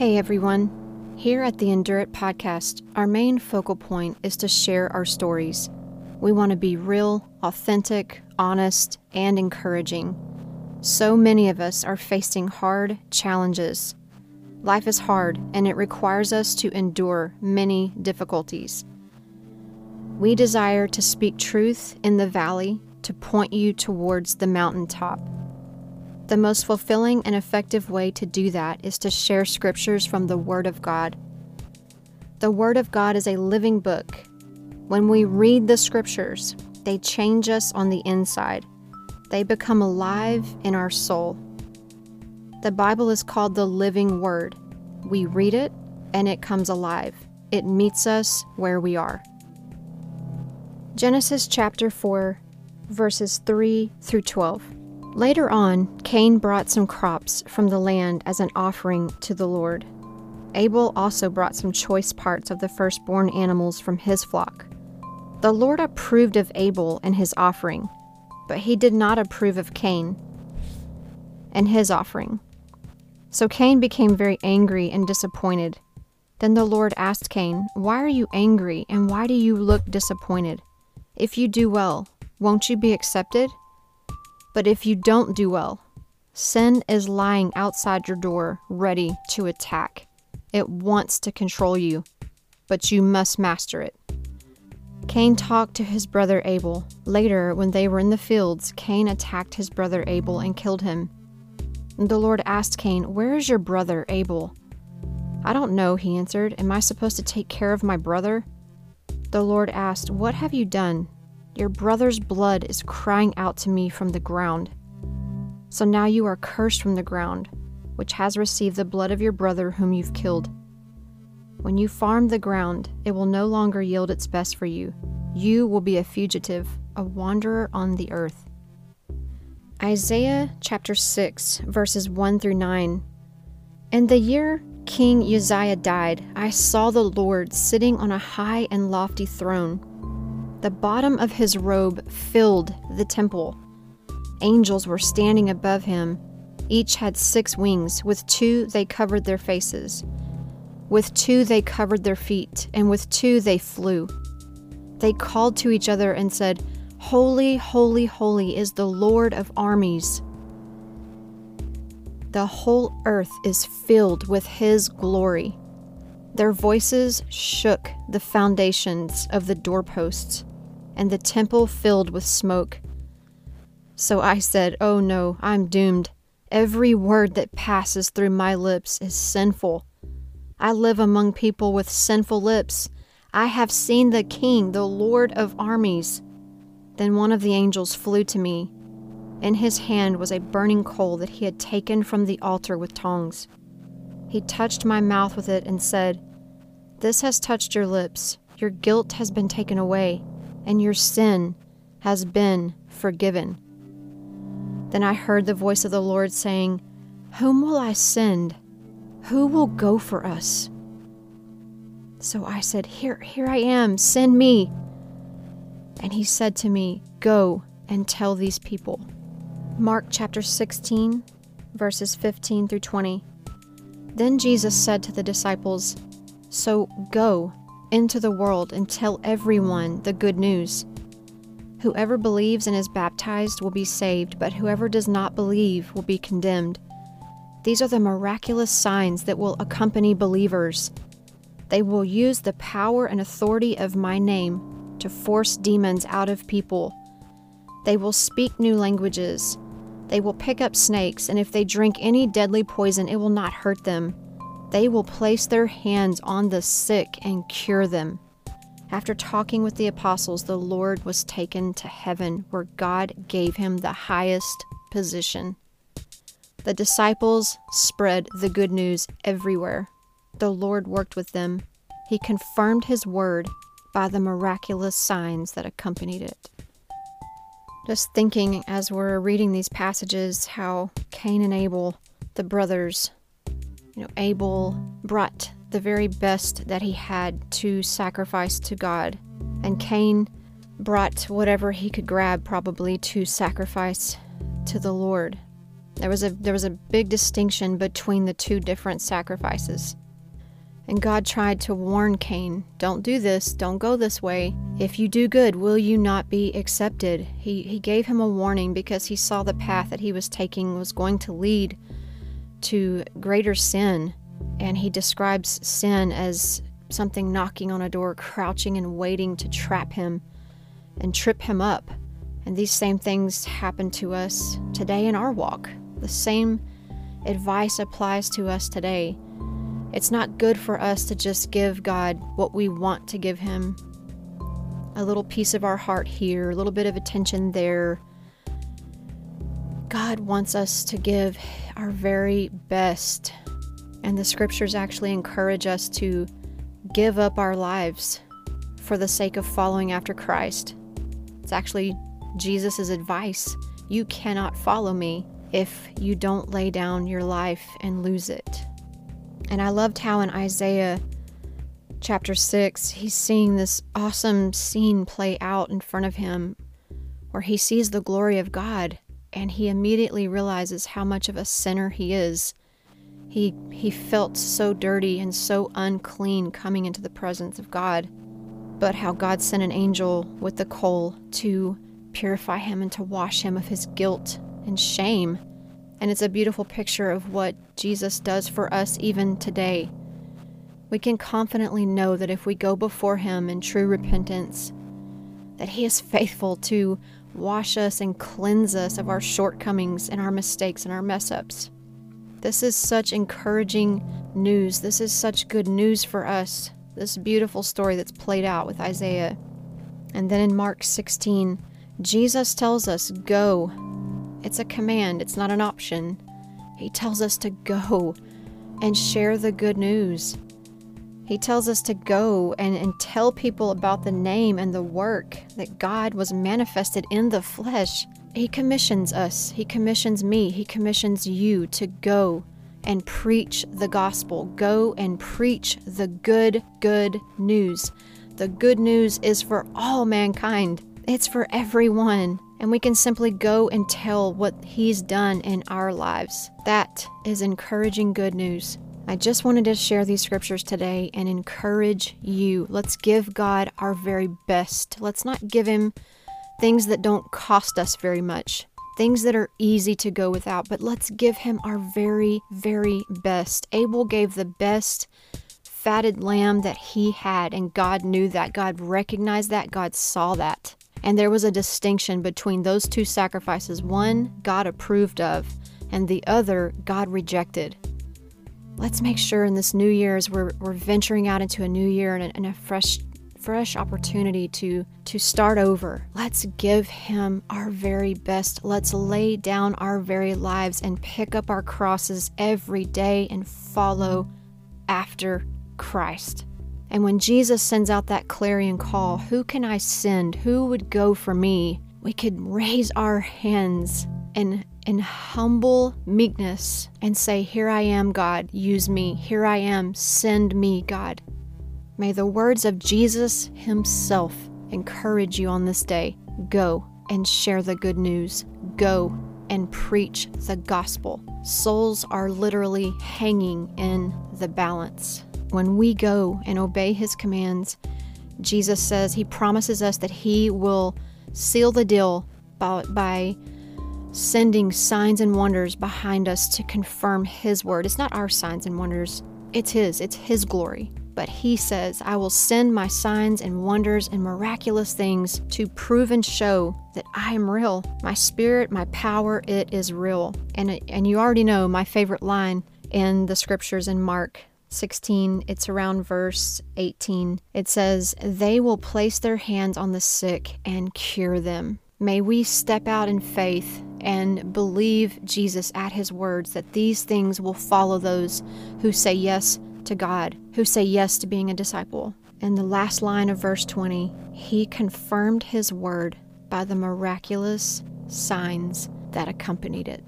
Hey everyone. Here at the Endure It podcast, our main focal point is to share our stories. We want to be real, authentic, honest, and encouraging. So many of us are facing hard challenges. Life is hard, and it requires us to endure many difficulties. We desire to speak truth in the valley to point you towards the mountaintop. The most fulfilling and effective way to do that is to share scriptures from the Word of God. The Word of God is a living book. When we read the scriptures, they change us on the inside, they become alive in our soul. The Bible is called the living Word. We read it, and it comes alive. It meets us where we are. Genesis chapter 4, verses 3 through 12. Later on, Cain brought some crops from the land as an offering to the Lord. Abel also brought some choice parts of the firstborn animals from his flock. The Lord approved of Abel and his offering, but he did not approve of Cain and his offering. So Cain became very angry and disappointed. Then the Lord asked Cain, Why are you angry and why do you look disappointed? If you do well, won't you be accepted? But if you don't do well, sin is lying outside your door, ready to attack. It wants to control you, but you must master it. Cain talked to his brother Abel. Later, when they were in the fields, Cain attacked his brother Abel and killed him. The Lord asked Cain, Where is your brother Abel? I don't know, he answered. Am I supposed to take care of my brother? The Lord asked, What have you done? Your brother's blood is crying out to me from the ground. So now you are cursed from the ground, which has received the blood of your brother whom you've killed. When you farm the ground, it will no longer yield its best for you. You will be a fugitive, a wanderer on the earth. Isaiah chapter 6, verses 1 through 9. In the year King Uzziah died, I saw the Lord sitting on a high and lofty throne the bottom of his robe filled the temple. Angels were standing above him. Each had six wings. With two they covered their faces. With two they covered their feet, and with two they flew. They called to each other and said, Holy, holy, holy is the Lord of armies. The whole earth is filled with his glory. Their voices shook the foundations of the doorposts and the temple filled with smoke. So I said, Oh no, I'm doomed. Every word that passes through my lips is sinful. I live among people with sinful lips. I have seen the King, the Lord of armies. Then one of the angels flew to me. In his hand was a burning coal that he had taken from the altar with tongs. He touched my mouth with it and said, This has touched your lips. Your guilt has been taken away and your sin has been forgiven. Then I heard the voice of the Lord saying, Whom will I send? Who will go for us? So I said, Here, here I am, send me. And he said to me, Go and tell these people. Mark chapter 16, verses 15 through 20. Then Jesus said to the disciples, So go into the world and tell everyone the good news. Whoever believes and is baptized will be saved, but whoever does not believe will be condemned. These are the miraculous signs that will accompany believers. They will use the power and authority of my name to force demons out of people. They will speak new languages. They will pick up snakes, and if they drink any deadly poison, it will not hurt them. They will place their hands on the sick and cure them. After talking with the apostles, the Lord was taken to heaven, where God gave him the highest position. The disciples spread the good news everywhere. The Lord worked with them. He confirmed his word by the miraculous signs that accompanied it. Just thinking as we're reading these passages how Cain and Abel, the brothers, you know, Abel brought the very best that he had to sacrifice to God, and Cain brought whatever he could grab, probably, to sacrifice to the Lord. There was a there was a big distinction between the two different sacrifices. And God tried to warn Cain, don't do this, don't go this way. If you do good, will you not be accepted? He he gave him a warning because he saw the path that he was taking was going to lead to greater sin. And he describes sin as something knocking on a door, crouching and waiting to trap him and trip him up. And these same things happen to us today in our walk. The same advice applies to us today. It's not good for us to just give God what we want to give Him a little piece of our heart here, a little bit of attention there. God wants us to give our very best. And the scriptures actually encourage us to give up our lives for the sake of following after Christ. It's actually Jesus' advice. You cannot follow me if you don't lay down your life and lose it. And I loved how in Isaiah chapter 6, he's seeing this awesome scene play out in front of him where he sees the glory of God and he immediately realizes how much of a sinner he is. He, he felt so dirty and so unclean coming into the presence of God, but how God sent an angel with the coal to purify him and to wash him of his guilt and shame. And it's a beautiful picture of what Jesus does for us even today. We can confidently know that if we go before him in true repentance, that he is faithful to wash us and cleanse us of our shortcomings and our mistakes and our mess ups. This is such encouraging news. This is such good news for us. This beautiful story that's played out with Isaiah. And then in Mark 16, Jesus tells us, Go it's a command, it's not an option. He tells us to go and share the good news. He tells us to go and, and tell people about the name and the work that God was manifested in the flesh. He commissions us, He commissions me, He commissions you to go and preach the gospel. Go and preach the good, good news. The good news is for all mankind, it's for everyone and we can simply go and tell what He's done in our lives. That is encouraging good news. I just wanted to share these scriptures today and encourage you. Let's give God our very best. Let's not give Him things that don't cost us very much, things that are easy to go without, but let's give Him our very, very best. Abel gave the best fatted lamb that he had, and God knew that. God recognized that. God saw that. And there was a distinction between those two sacrifices one God approved of, and the other God rejected. Let's make sure in this new year, as we're, we're venturing out into a new year and a, and a fresh fresh opportunity to to start over. Let's give him our very best. Let's lay down our very lives and pick up our crosses every day and follow after Christ. And when Jesus sends out that clarion call, who can I send? Who would go for me? We could raise our hands in, in humble meekness and say, Here I am, God, use me. Here I am, send me, God. May the words of Jesus Himself encourage you on this day. Go and share the good news. Go and preach the gospel. Souls are literally hanging in the balance. When we go and obey his commands, Jesus says he promises us that he will seal the deal by, by sending signs and wonders behind us to confirm his word. It's not our signs and wonders, it's his, it's his glory. But he says, I will send my signs and wonders and miraculous things to prove and show that I am real. My spirit, my power, it is real. And, and you already know my favorite line in the scriptures in Mark 16, it's around verse 18. It says, They will place their hands on the sick and cure them. May we step out in faith and believe Jesus at his words that these things will follow those who say yes to God, who say yes to being a disciple. In the last line of verse 20, he confirmed his word by the miraculous signs that accompanied it.